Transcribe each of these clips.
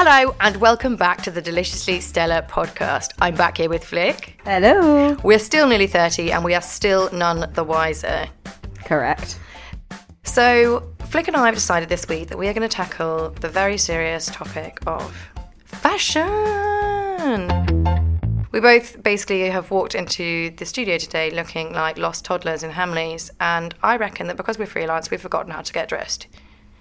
Hello and welcome back to the Deliciously Stella podcast. I'm back here with Flick. Hello. We're still nearly 30 and we are still none the wiser. Correct. So, Flick and I have decided this week that we are going to tackle the very serious topic of fashion. We both basically have walked into the studio today looking like lost toddlers in Hamleys, and I reckon that because we're freelance, we've forgotten how to get dressed.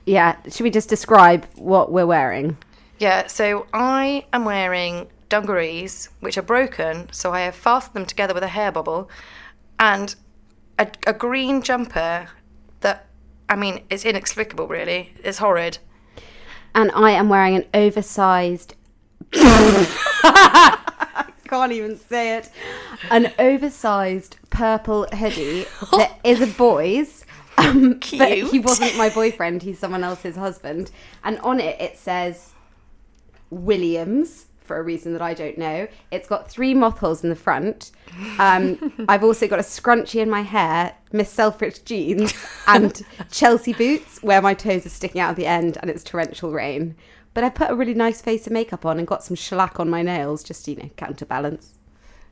Yeah. Should we just describe what we're wearing? Yeah, so I am wearing dungarees, which are broken, so I have fastened them together with a hair bubble, and a, a green jumper that, I mean, it's inexplicable, really. It's horrid. And I am wearing an oversized. I can't even say it. An oversized purple hoodie that is a boy's. Um, But he wasn't my boyfriend, he's someone else's husband. And on it, it says Williams for a reason that I don't know. It's got three moth holes in the front. Um, I've also got a scrunchie in my hair, Miss Selfridge jeans, and Chelsea boots where my toes are sticking out at the end and it's torrential rain. But I put a really nice face of makeup on and got some shellac on my nails just to, you know, counterbalance.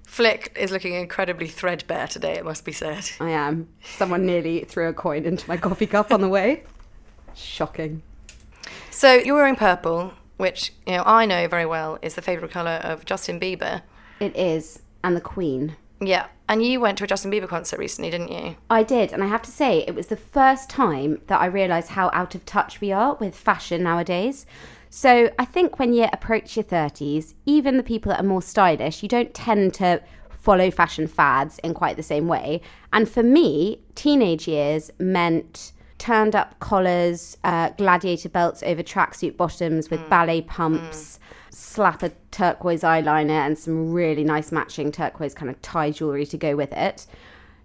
Flick is looking incredibly threadbare today, it must be said. I am. Someone nearly threw a coin into my coffee cup on the way. Shocking. So you're wearing purple, which, you know, I know very well is the favourite colour of Justin Bieber. It is. And the Queen. Yeah, and you went to a Justin Bieber concert recently, didn't you? I did, and I have to say, it was the first time that I realised how out of touch we are with fashion nowadays. So I think when you approach your 30s, even the people that are more stylish, you don't tend to follow fashion fads in quite the same way. And for me, teenage years meant turned up collars, uh, gladiator belts over tracksuit bottoms with ballet pumps, slap a turquoise eyeliner, and some really nice matching turquoise kind of tie jewellery to go with it.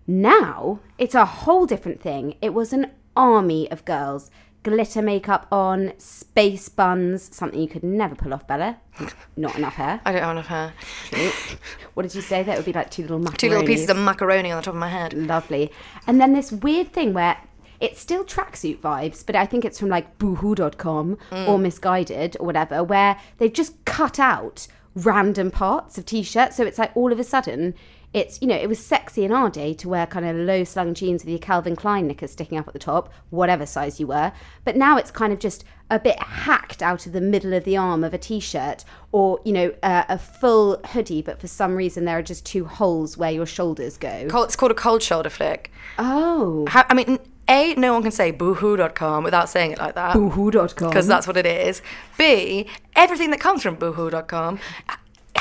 Now it's a whole different thing. It was an army of girls. Glitter makeup on, space buns, something you could never pull off, Bella. Not enough hair. I don't have enough hair. What did you say? That would be like two little macaronis. Two little pieces of macaroni on the top of my head. Lovely. And then this weird thing where it's still tracksuit vibes, but I think it's from like boohoo.com or Missguided or whatever, where they've just cut out random parts of t shirts. So it's like all of a sudden, it's, you know, it was sexy in our day to wear kind of low slung jeans with your Calvin Klein knickers sticking up at the top, whatever size you were. But now it's kind of just a bit hacked out of the middle of the arm of a t shirt or, you know, uh, a full hoodie, but for some reason there are just two holes where your shoulders go. It's called a cold shoulder flick. Oh. How, I mean, A, no one can say boohoo.com without saying it like that. Boohoo.com. Because that's what it is. B, everything that comes from boohoo.com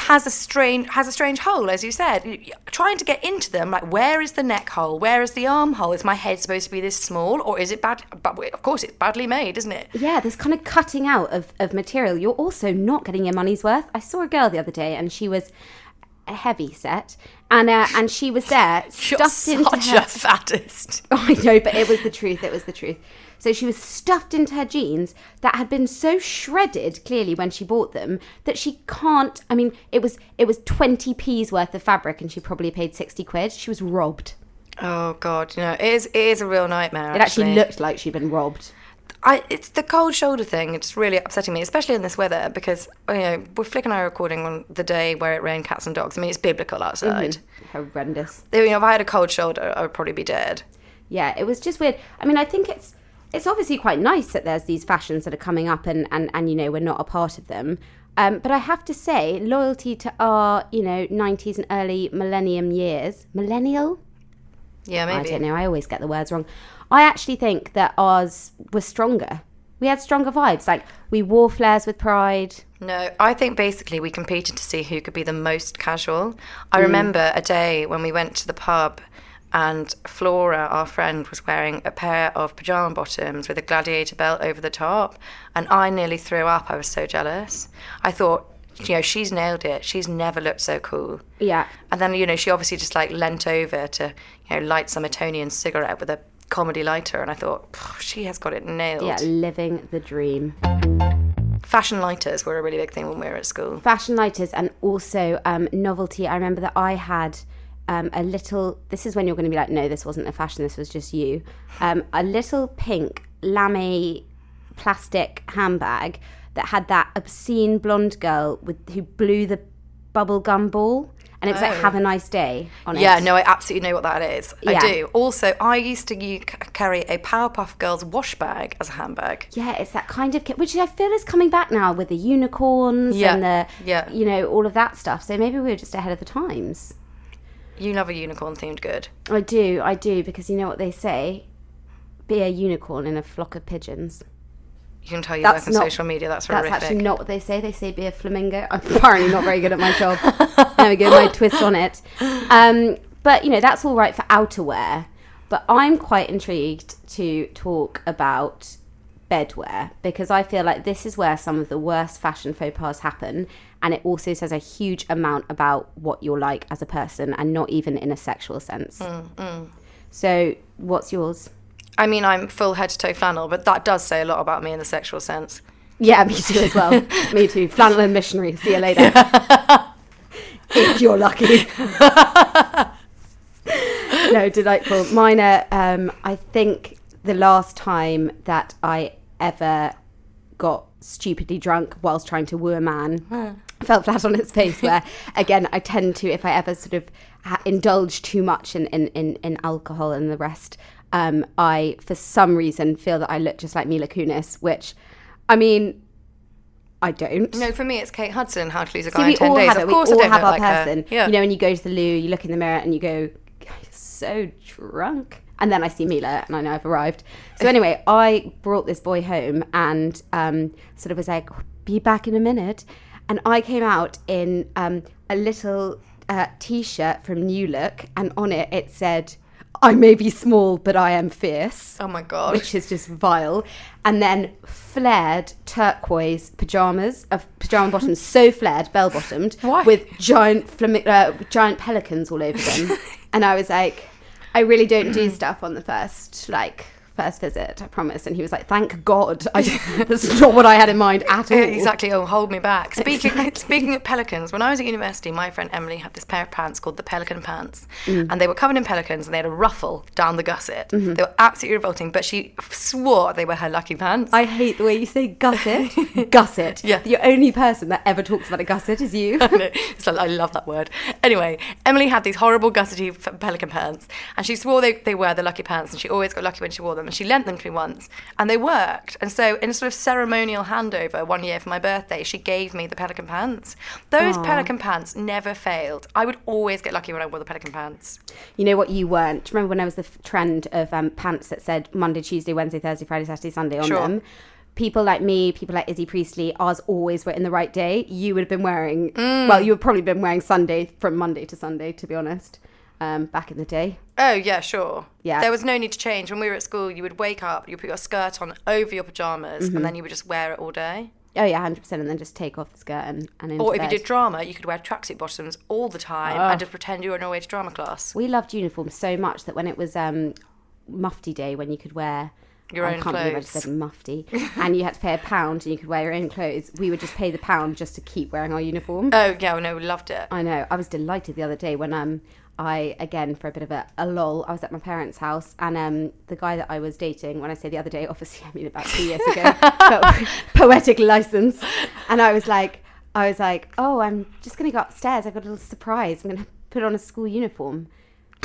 has a strange has a strange hole, as you said. Trying to get into them, like where is the neck hole? Where is the arm hole? Is my head supposed to be this small, or is it bad? But of course, it's badly made, isn't it? Yeah, this kind of cutting out of, of material. You're also not getting your money's worth. I saw a girl the other day and she was a heavy set and uh, and she was there You're stuffed into such her a fattest. I know, but it was the truth. It was the truth. So she was stuffed into her jeans that had been so shredded, clearly when she bought them, that she can't. I mean, it was it was twenty p's worth of fabric, and she probably paid sixty quid. She was robbed. Oh god, you know, it is it is a real nightmare. It actually looked like she'd been robbed. I, it's the cold shoulder thing. It's really upsetting me, especially in this weather, because you know we're Flick and I recording on the day where it rained cats and dogs. I mean, it's biblical outside. Horrendous. You know, if I had a cold shoulder, I would probably be dead. Yeah, it was just weird. I mean, I think it's it's obviously quite nice that there's these fashions that are coming up and and and you know we're not a part of them. Um, but I have to say, loyalty to our, you know, 90s and early millennium years, millennial? Yeah, maybe. I don't know. I always get the words wrong. I actually think that ours was stronger. We had stronger vibes. Like we wore flares with pride. No, I think basically we competed to see who could be the most casual. Mm. I remember a day when we went to the pub and Flora, our friend, was wearing a pair of pajama bottoms with a gladiator belt over the top. And I nearly threw up. I was so jealous. I thought, you know, she's nailed it. She's never looked so cool. Yeah. And then, you know, she obviously just like leant over to, you know, light some Etonian cigarette with a comedy lighter. And I thought, she has got it nailed. Yeah, living the dream. Fashion lighters were a really big thing when we were at school. Fashion lighters and also um, novelty. I remember that I had um, a little. This is when you're going to be like, no, this wasn't a fashion. This was just you. Um, a little pink lame plastic handbag that had that obscene blonde girl with who blew the bubble gum ball, and it's was like "Have a oh. nice day" on it. Oh. Yeah, no, I absolutely know what that is. I do. Also, I used to carry a Powerpuff Girls wash bag as a handbag. Yeah, it's that kind of kit, which I feel is coming back now with the unicorns Yeah, and the, yeah. you know, all of that stuff. So maybe we were just ahead of the times. You love a unicorn themed good. I do, I do, because you know what they say: be a unicorn in a flock of pigeons. You can tell you That's work on not- social media. That's That's horrific. actually not what they say. They say be a flamingo. I'm apparently not very good at my job. there we go, my twist on it. Um, but you know, that's all right for outerwear. But I'm quite intrigued to talk about bedwear because I feel like this is where some of the worst fashion faux pas happen. And it also says a huge amount about what you're like as a person and not even in a sexual sense. So, what's yours? I mean, I'm full head to toe flannel, but that does say a lot about me in the sexual sense. Yeah, me too as well. me too. Flannel and missionary. See you later. if you're lucky. no, delightful. Mine are, um, I think the last time that I ever got stupidly drunk whilst trying to woo a man fell flat on its face where again i tend to if i ever sort of ha- indulge too much in, in, in, in alcohol and the rest um, i for some reason feel that i look just like mila kunis which i mean i don't No, for me, it's Kate Hudson. How to lose a See, guy we in ten all days. have Of it. We course, all I don't have our like person. her. Yeah. You know, when you go to the loo, you look in the mirror and you go, so drunk. And then I see Mila and I know I've arrived. So anyway, I brought this boy home and um, sort of was like, be back in a minute. And I came out in um, a little uh, t-shirt from New Look and on it it said, I may be small, but I am fierce oh my god. which is just vile, and then flared turquoise pajamas of pajama bottoms, so flared, bell bottomed, with giant flami- uh, giant pelicans all over them. and I was like, I really don't do stuff on the first like first visit, I promise. And he was like, Thank God, I, that's not what I had in mind at all. Exactly. Oh, hold me back. Speaking speaking of pelicans, when I was at university, my friend Emily had this pair of pants called the Pelican pants, Mm. and they were covered in pelicans, and they had a ruffle down the gusset. Mm-hmm. They were absolutely revolting, but she swore they were her lucky pants. I hate the way you say gusset. gusset. Yeah. The only person that ever talks about a gusset is you. It's like- I love that word. Anyway, Emily had these horrible gussety pelican pants, and she swore they, they were the lucky pants, and she always got lucky when she wore them. And she lent them to me once, and they worked. And so, in a sort of ceremonial handover one year for my birthday, she gave me the pelican pants. Those pelican pants never failed. I would always get lucky when I wore the pelican pants. You know what you weren't? Do you remember when there was the trend of um, pants that said Monday, Tuesday, Wednesday, Thursday, Friday, Saturday, Sunday on Sure. them? People like me, people like Izzy Priestley, ours always were in the right day. You would have been wearing, well, you would probably been wearing Sunday from Monday to Sunday, to be honest, um, back in the day. Oh yeah, sure. Yeah. There was no need to change. When we were at school, you would wake up, you put your skirt on over your pajamas, and then you would just wear it all day. Oh yeah, hundred percent, and then just take off the skirt and, and Or if you did drama, you could wear tracksuit bottoms all the time and just pretend you were on your way to drama class. we loved uniforms so much that when it was um, mufti day, when you could wear Your I own can't believe I just clothes. said mufti, and you had to pay a pound and you could wear your own clothes. We would just pay the pound just to keep wearing our uniform. Oh yeah, no, we loved it. I know. I was delighted the other day when um I again for a bit of a, a lull. I was at my parents' house and um the guy that I was dating. When I say the other day, obviously I mean about two years ago. but poetic license, and I was like, I was like, oh, I'm just gonna go upstairs. I've got a little surprise. I'm gonna put on a school uniform.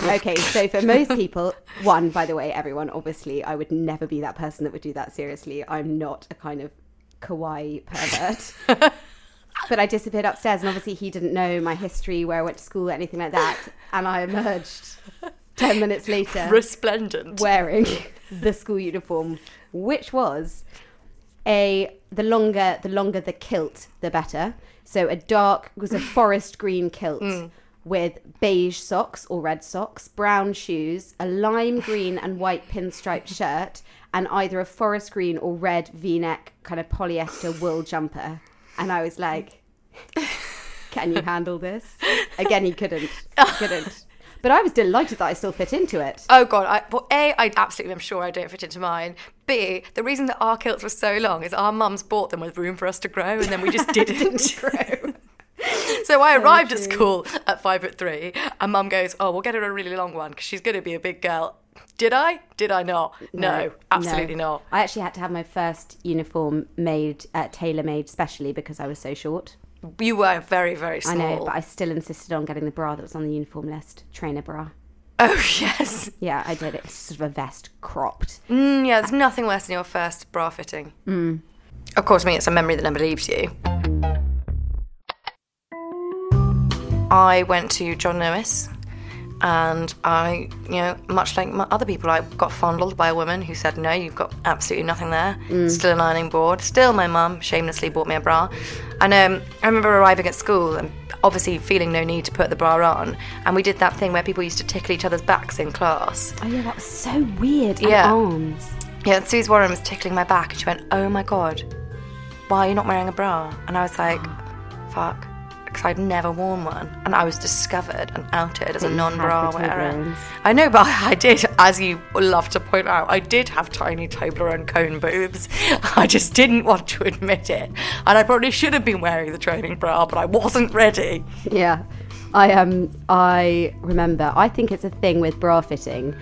Okay, so for most people, one, by the way, everyone, obviously, I would never be that person that would do that seriously. I'm not a kind of kawaii pervert. But I disappeared upstairs, and obviously he didn't know my history, where I went to school, anything like that. And I emerged ten minutes later, Resplendent. wearing the school uniform, which was a the longer the longer the kilt, the better. So a dark was a forest green kilt mm. with beige socks or red socks, brown shoes, a lime green and white pinstriped shirt, and either a forest green or red V-neck kind of polyester wool jumper. And I was like, "Can you handle this?" Again, he couldn't. He couldn't. But I was delighted that I still fit into it. Oh god, I, well, A, I absolutely am sure I don't fit into mine. B, the reason that our kilts were so long is our mums bought them with room for us to grow and then we just didn't grow. So I arrived at school at five foot three, and mum goes, "Oh, we'll get her a really long one because she's going to be a big girl." Did I? Did I not? No, absolutely No. not. I actually had to have my first uniform made, uh, tailor made specially because I was so short. You were very, very small. I know, but I still insisted on getting the bra that was on the uniform list trainer bra. Oh yes. Yeah, I did. It's sort of a vest cropped. Mm, yeah, there's nothing worse than your first bra fitting. Mm. Of course, me, it's a memory that never leaves you. I went to John Lewis and I, you know, much like other people, I got fondled by a woman who said, No, you've got absolutely nothing there. Still an ironing board. Still, my mum shamelessly bought me a bra. And um, I remember arriving at school and obviously feeling no need to put the bra on. And we did that thing where people used to tickle each other's backs in class. Oh, yeah, that was so weird. And Yeah. arms. Yeah, and Suze Warren was tickling my back and she went, Oh my god, why are you not wearing a bra? And I was like, Fuck. Because I'd never worn one. And I was discovered and outed as a non bra wearer. Toblerones. I know, but I did, as you love to point out, I did have tiny Toblerone cone boobs. I just didn't want to admit it. And I probably should have been wearing the training bra, but I wasn't ready. Yeah. I um I remember I think it's a thing with bra fitting.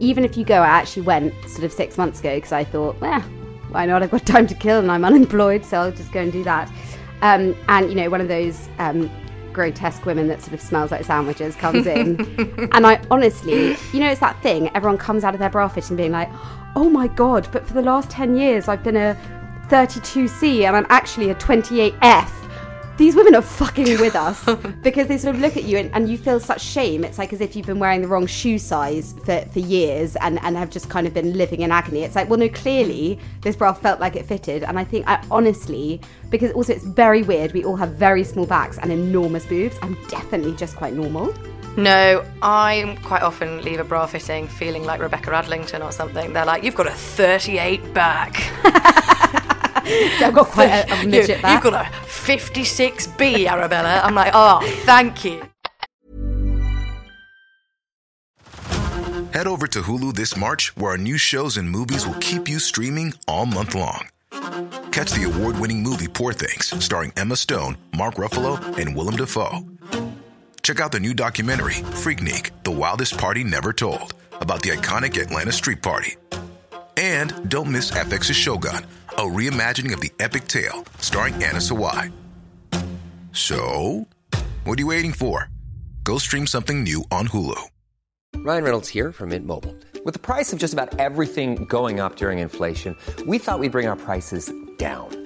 Even if you go, I actually went sort of six months ago because I thought, well, why not? I've got time to kill and I'm unemployed, so I'll just go and do that. Um, and you know, one of those um, grotesque women that sort of smells like sandwiches comes in, and I honestly, you know, it's that thing. Everyone comes out of their bra fitting being like, oh my god, but for the last ten years I've been a 32C and I'm actually a 28F these women are fucking with us because they sort of look at you and, and you feel such shame. It's like as if you've been wearing the wrong shoe size for, for years and, and have just kind of been living in agony. It's like, well, no, clearly this bra felt like it fitted. And I think, I honestly, because also it's very weird, we all have very small backs and enormous boobs. I'm definitely just quite normal. No, I quite often leave a bra fitting feeling like Rebecca Adlington or something. They're like, You've got a 38 back. I've got quite a, a You, midget back. You've got a 56B, Arabella. I'm like, oh, thank you. Head over to Hulu this March, where our new shows and movies will keep you streaming all month long. Catch the award winning movie Poor Things, starring Emma Stone, Mark Ruffalo, and Willem Dafoe. Check out the new documentary, Freaknik The Wildest Party Never Told, about the iconic Atlanta Street Party. And don't miss FX's Shogun, a reimagining of the epic tale starring Anna Sawai. So, what are you waiting for? Go stream something new on Hulu. Ryan Reynolds here from Mint Mobile. With the price of just about everything going up during inflation, we thought we'd bring our prices down.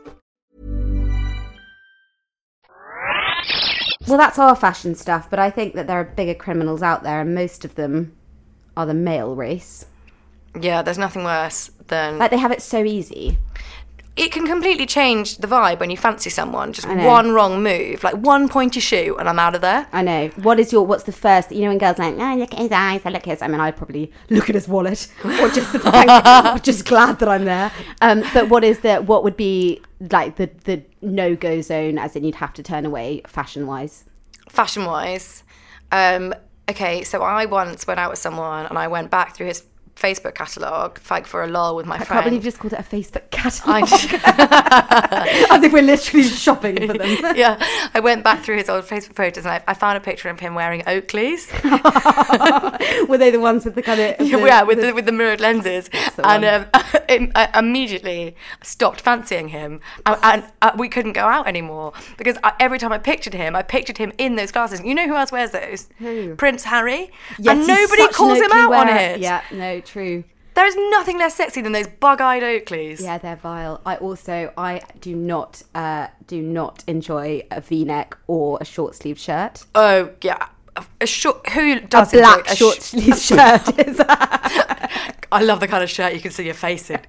Well, that's our fashion stuff, but I think that there are bigger criminals out there, and most of them are the male race. Yeah, there's nothing worse than. Like, they have it so easy. It can completely change the vibe when you fancy someone. Just one wrong move, like one pointy shoe, and I'm out of there. I know. What is your, what's the first, you know, when girls are like, oh, look at his eyes, I look at his, I mean, I'd probably look at his wallet, or just, or just glad that I'm there. Um, but what is the, what would be like the, the no-go zone, as in you'd have to turn away fashion-wise? Fashion wise, um, okay, so I once went out with someone and I went back through his Facebook catalogue, like for a lull with my I friend. can't believe you just called it a Facebook catalogue. As if we're literally shopping for them. yeah, I went back through his old Facebook photos and I, I found a picture of him wearing Oakleys. Were they the ones with the kind of. yeah, with the, with the mirrored lenses, and um, I immediately stopped fancying him, and, and uh, we couldn't go out anymore because I, every time I pictured him, I pictured him in those glasses. You know who else wears those? Who? Prince Harry. Yes, and nobody calls him out on it. Yeah, no, true. There is nothing less sexy than those bug-eyed Oakleys. Yeah, they're vile. I also I do not uh, do not enjoy a V-neck or a short sleeve shirt. Oh yeah. A, a short. Who A does black a sh- short sleeve shirt I love the kind of shirt you can see your face in.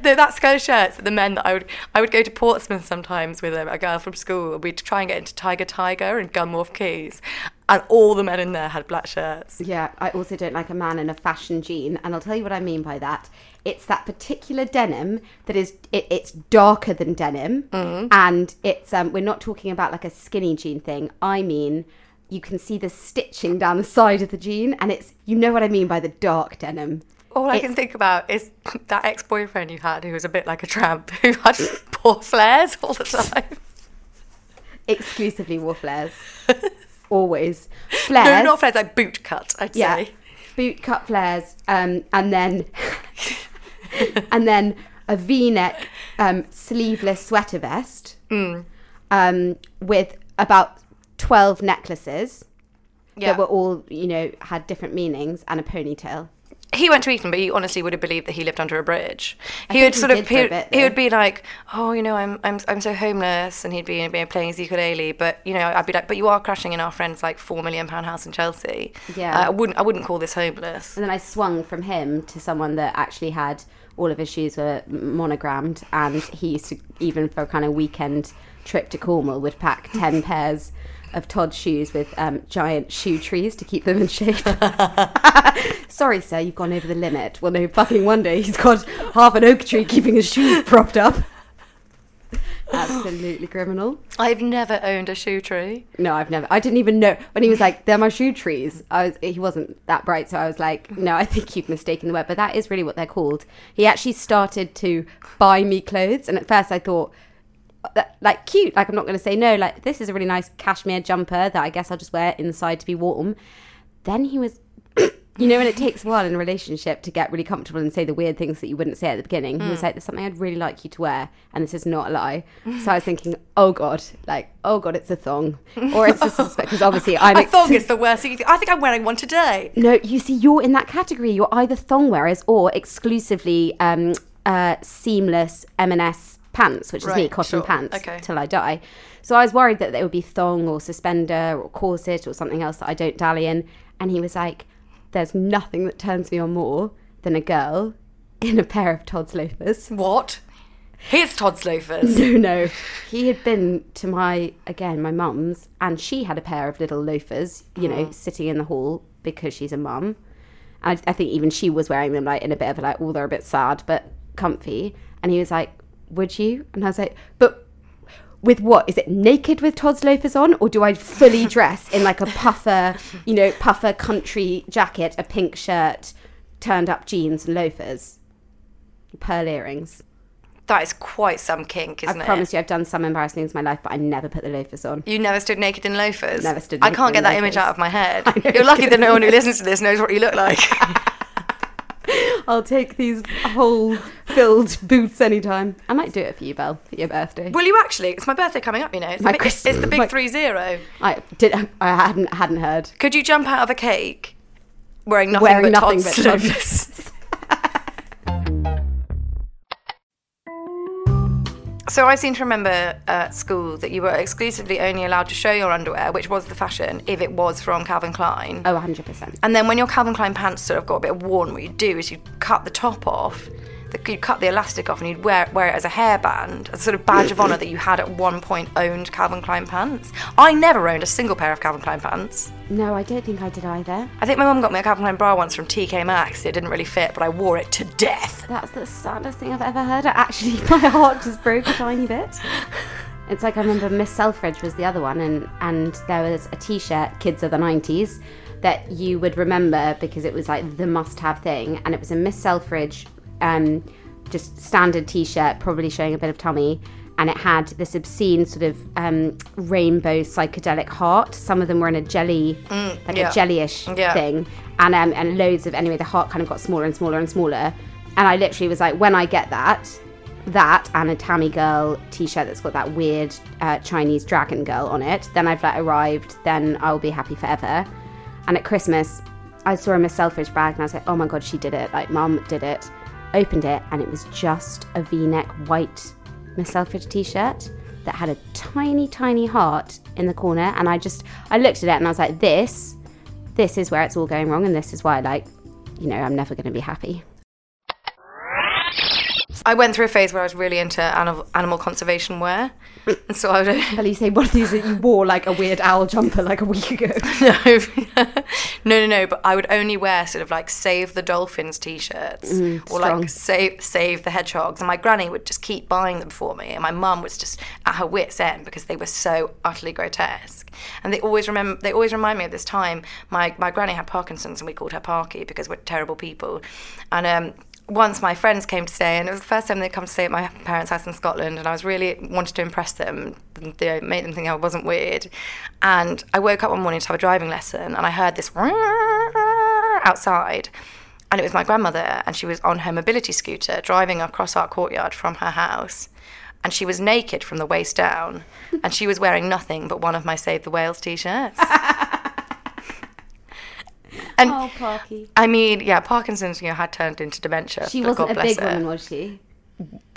the, that's kind of shirts that the men that I would I would go to Portsmouth sometimes with a, a girl from school. We'd try and get into Tiger Tiger and Gunwharf Quays, and all the men in there had black shirts. Yeah, I also don't like a man in a fashion jean, and I'll tell you what I mean by that. It's that particular denim that is it, it's darker than denim, and it's um we're not talking about like a skinny jean thing. I mean, you can see the stitching down the side of the jean, and it's you know what I mean by the dark denim. All I It's- can think about is that ex-boyfriend you had who was a bit like a tramp who had poor flares all the time. exclusively wore flares. Always flares. No, not flares, like boot cut. I'd yeah, say. boot cut flares, um, and then and then a V-neck um, sleeveless sweater vest Mm. um, with about twelve necklaces Yeah. that were all you know had different meanings and a ponytail. He went to Eton, but you honestly would have believed that he lived under a bridge. I he would he sort of he, a would- bit, he would be like, "Oh, you know, I'm I'm I'm so homeless," and he'd be, be playing his ukulele. But you know, I'd be like, "But you are crashing in our friend's like four million pound house in Chelsea." Yeah. uh, I wouldn't I wouldn't call this homeless. And then I swung from him to someone that actually had all of his shoes were monogrammed, and he used to even for a kind of weekend trip to Cornwall would pack ten pairs of Tod's shoes with um, giant shoe trees to keep them in shape. Sorry, sir, you've gone over the limit. Well, no fucking wonder he's got half an oak tree keeping his shoes propped up. Absolutely criminal. I've never owned a shoe tree. No, I've never. I didn't even know when he was like, "They're my shoe trees." I was. He wasn't that bright, so I was like, "No, I think you've mistaken the word." But that is really what they're called. He actually started to buy me clothes, and at first I thought, like, cute. Like, I'm not going to say no. Like, this is a really nice cashmere jumper that I guess I'll just wear inside to be warm. Then he was. You know, when it takes a while in a relationship to get really comfortable and say the weird things that you wouldn't say at the beginning, he was like, There's something I'd really like you to wear, and this is not a lie. So I was thinking, Oh God, like, oh God, it's a thong. Or it's a suspect, because obviously I'm. I thought it's the worst thing. you think- I think I'm wearing one today. No, you see, you're in that category. You're either thong wearers or exclusively um, uh, seamless M&S pants, which is me, cotton sure. pants, Okay. till I die. So I was worried that they would be thong or suspender or corset or something else that I don't dally in. And he was like, "There's nothing that turns me on more than a girl in a pair of Tod's loafers." What? Here's Tod's loafers. No, no. He had been to my, again, my mum's, and she had a pair of little loafers, you know, mm. sitting in the hall because she's a mum. I, I think even she was wearing them, like, in a bit of a, like, oh, they're a bit sad, but comfy. And he was like, would you? And I was like, but with what? Is it naked with Tod's loafers on, or do I fully dress in like a puffer, you know, puffer country jacket, a pink shirt, turned up jeans and loafers, pearl earrings? That is quite some kink, I isn't it? promise you, I've done some embarrassing things in my life, but I never put the loafers on. You never stood naked in loafers. Never stood I can't get that image out of my head. You're lucky that no one who listens to this knows what you look like. I'll take these whole filled boots anytime. I might do it for you, Belle, for your birthday. Will you actually? It's my birthday coming up, you know. It's, My the, big, Christ- it's the big my- three zero. I did. I hadn't hadn't heard. Could you jump out of a cake wearing nothing Wearing but nothing Tod's but Tod's. loafers? So I seem to remember at school that you were exclusively only allowed to show your underwear, which was the fashion, if it was from Calvin Klein. Oh, 100 percent. And then when your Calvin Klein pants sort of got a bit worn, what you'd do is you'd cut the top off, you'd cut the elastic off, and you'd wear, wear it as a hairband, as a sort of badge of honour that you had at one point owned Calvin Klein pants. I never owned a single pair of Calvin Klein pants. No, I don't think I did either. I think my mum got me a Calvin Klein bra once from TK Maxx. It didn't really fit, but I wore it to death. That's the saddest thing I've ever heard. Actually, my heart just broke a tiny bit. It's like I remember Miss Selfridge was the other one, and and there was a T-shirt, "Kids of the '90s," that you would remember because it was like the must-have thing, and it was a Miss Selfridge, um, just standard T-shirt, probably showing a bit of tummy, and it had this obscene sort of um, rainbow psychedelic heart. Some of them were in a jelly, like yeah. a jellyish Yeah. thing, and um, and loads of anyway. The heart kind of got smaller and smaller and smaller, and I literally was like, when I get that, that and a Tammy Girl t-shirt that's got that weird uh, Chinese dragon girl on it, then I've like arrived. Then I'll be happy forever. And at Christmas, I saw a Miss Selfridge bag, and I was like, oh my god, she did it! Like, mum did it. Opened it, and it was just a V-neck white Miss Selfridge t-shirt that had a tiny, tiny heart in the corner. And I just, I looked at it, and I was like, this, this is where it's all going wrong, and this is why, like, you know, I'm never going to be happy. I went through a phase where I was really into animal, animal conservation wear. And so I would. At least say one of these that you wore like a weird owl jumper like a week ago. no, no, no, no. But I would only wear sort of like save the dolphins t-shirts or strong. like save save the hedgehogs. And my granny would just keep buying them for me, and my mum was just at her wits' end because they were so utterly grotesque. And they always remember. They always remind me of this time. My my granny had Parkinson's, and we called her Parky because we're terrible people. And um, once my friends came to stay, and it was the first time they'd come to stay at my parents' house in Scotland, and I was really wanted to impress them, and they make them think I wasn't weird. And I woke up one morning to have a driving lesson, and I heard this outside, and it was my grandmother, and she was on her mobility scooter driving across our courtyard from her house. And she was naked from the waist down, and she was wearing nothing but one of my Save the Whales t-shirts. and Oh, Parky. I mean, yeah, Parkinson's, you know, had turned into dementia. She wasn't God a big her. woman, was she?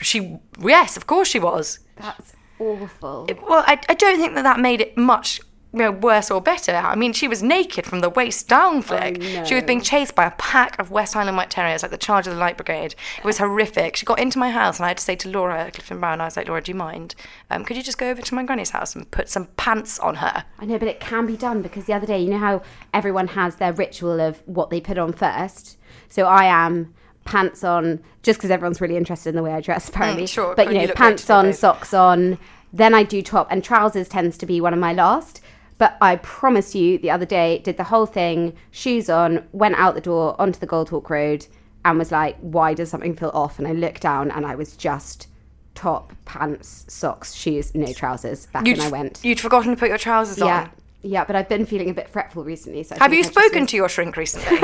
She, yes, of course she was. That's awful. Well, I, I don't think that that made it much you know, worse or better. I mean, she was naked from the waist down, Flick. She was being chased by a pack of West Highland White Terriers, like the Charge of the Light Brigade. It was horrific. She got into my house, and I had to say to Laura Clifton Brown, I was like, Laura, do you mind? Um, could you just go over to my granny's house and put some pants on her? I know, but it can be done because the other day, you know how everyone has their ritual of what they put on first. So I am pants on, just because everyone's really interested in the way I dress, apparently. Mm, sure, But you you know, great pants on, socks on. Then I do top, and trousers tends to be one of my last. But I promise you, the other day, did the whole thing, shoes on, went out the door onto the Goldhawk Road, and was like, "Why does something feel off?" And I looked down, and I was just top, pants, socks, shoes, no trousers. Back You'd, and I went. you'd forgotten to put your trousers Yeah, on. yeah, Yeah, but I've been feeling a bit fretful recently. So I Have you I spoken was- to your shrink recently?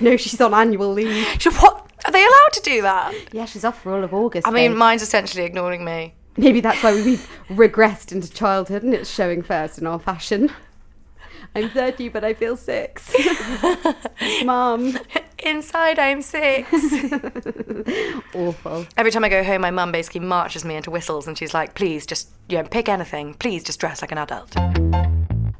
No, she's on annual leave. She- what? Are they allowed to do that? Yeah, she's off for all of August. I mean, mine's essentially ignoring me. Maybe that's why we've regressed into childhood, and it's showing first in our fashion. I'm 30, but I feel six. Mum, Inside, I'm six. awful. Every time I go home, my mum basically marches me into whistles, and she's like, "Please, just you know, pick anything. Please, just dress like an adult."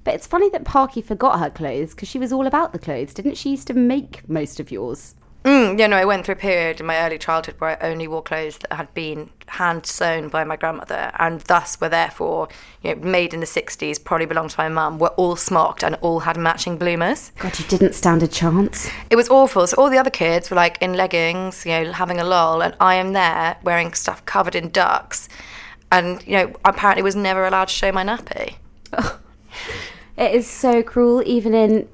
But it's funny that Parky forgot her clothes because she was all about the clothes, didn't she? Used to make most of yours. Mm, yeah, no, I went through a period in my early childhood where I only wore clothes that had been hand sewn by my grandmother, and thus were therefore, you know, made in the '60s, probably belonged to my mum. Were all smocked and all had matching bloomers. God, you didn't stand a chance. It was awful. So all the other kids were like in leggings, you know, having a lull, and I am there wearing stuff covered in ducks, and you know, apparently was never allowed to show my nappy. It is so cruel, even in,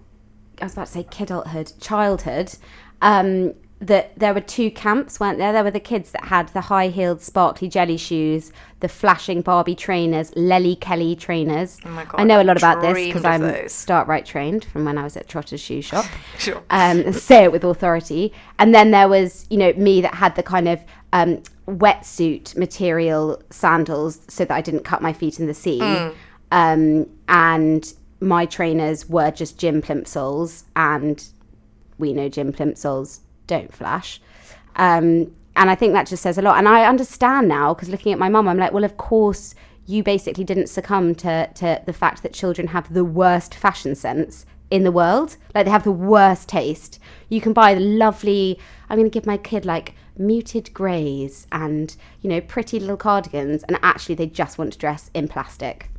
I was about to say kidulthood, childhood, um, that there were two camps, weren't there? There were the kids that had the high heeled, sparkly jelly shoes, the flashing Barbie trainers, Lelli Kelly trainers. Oh my God, I know a lot about this because I'm those. start right trained from when I was at Trotter's Shoe Shop. Sure. Um, say it with authority. And then there was, you know, me that had the kind of um, wetsuit material sandals so that I didn't cut my feet in the sea. Um, and my trainers were just gym plimsolls, and we know gym plimsolls don't flash. Um, and I think that just says a lot. And I understand now because looking at my mum, I'm like, well, of course, you basically didn't succumb to, to the fact that children have the worst fashion sense in the world. Like they have the worst taste. You can buy the lovely, I'm going to give my kid like muted greys and, you know, pretty little cardigans. And actually, they just want to dress in plastic.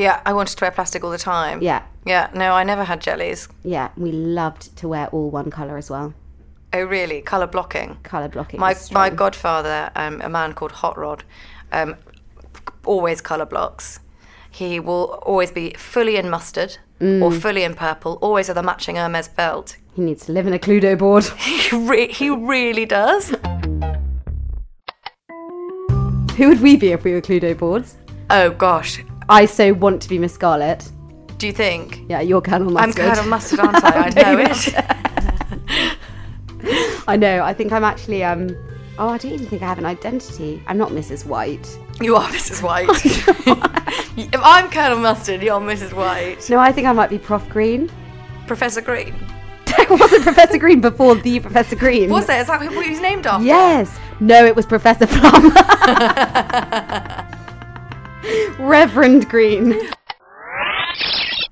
Yeah, I wanted to wear plastic all the time. Yeah. Yeah, no, I never had jellies. Yeah. We loved to wear all one colour as well. Oh, really? Colour blocking. Colour blocking. My my godfather, um, a man called Hot Rod, um, always colour blocks. He will always be fully in mustard Mm. or fully in purple, always with a matching Hermes belt. He needs to live in a Cluedo board. He, re- he really does. Who would we be if we were Cluedo boards? Oh gosh, I so want to be Miss Scarlet. do you think? Yeah, you're Colonel Mustard. I'm. Colonel Mustard, aren't I? I know it. I know. I think I'm actually um. Oh, I don't even think I have an identity. I'm not Mrs. White. You are Mrs. White. if I'm Colonel Mustard, you're Mrs. White. No, I think I might be Prof Green. Professor Green. wasn't Professor Green before the Professor Green. Was there? Is that who he was named after? Yes. No, it was Professor Plum. Reverend Green.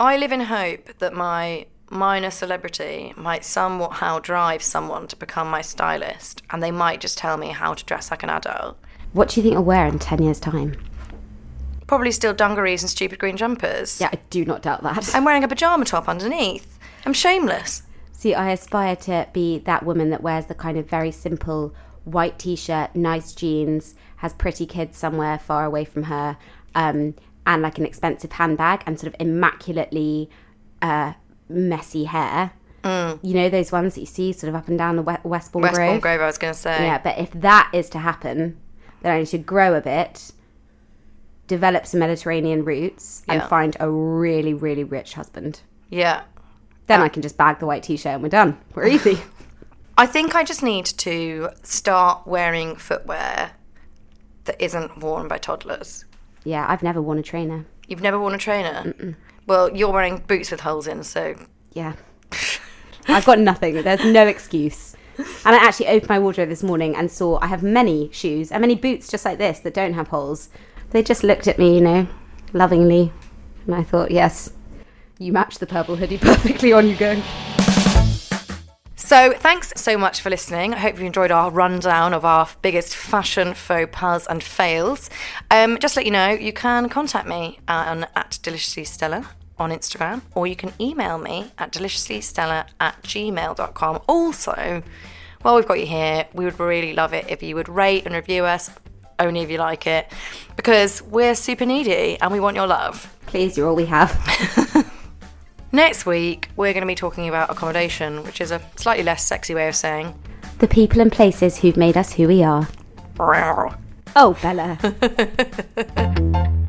I live in hope that my minor celebrity might somehow drive someone to become my stylist, and they might just tell me how to dress like an adult. What do you think I'll wear in 10 years' time? Probably still dungarees and stupid green jumpers. Yeah, I do not doubt that. I'm wearing a pajama top underneath. I'm shameless. See, I aspire to be that woman that wears the kind of very simple white t shirt, nice jeans, has pretty kids somewhere far away from her, um, and like an expensive handbag and sort of immaculately uh, messy hair. You know, those ones that you see sort of up and down the we- Westbourne, Westbourne Grove? Grove, I was going to say. Yeah, but if that is to happen, then I need to grow a bit, develop some Mediterranean roots, and find a really, really rich husband. Yeah. Then I can just bag the white t shirt and we're done. We're easy. I think I just need to start wearing footwear that isn't worn by toddlers. Yeah, I've never worn a trainer. You've never worn a trainer? Well, you're wearing boots with holes in, so Yeah. I've got nothing. There's no excuse. And I actually opened my wardrobe this morning and saw I have many shoes and many boots just like this that don't have holes. They just looked at me, you know, lovingly. And I thought, yes, you match the purple hoodie perfectly. On you go. So, thanks so much for listening. I hope you enjoyed our rundown of our biggest fashion faux pas and fails. Um, just to let you know, you can contact me on, at Deliciously Stella on Instagram, or you can email me at deliciouslystella at gmail.com. Also, while we've got you here, we would really love it if you would rate and review us, only if you like it, because we're super needy and we want your love. Please, you're all we have. Next week, we're going to be talking about accommodation, which is a slightly less sexy way of saying. the people and places who've made us who we are. Oh, Bella.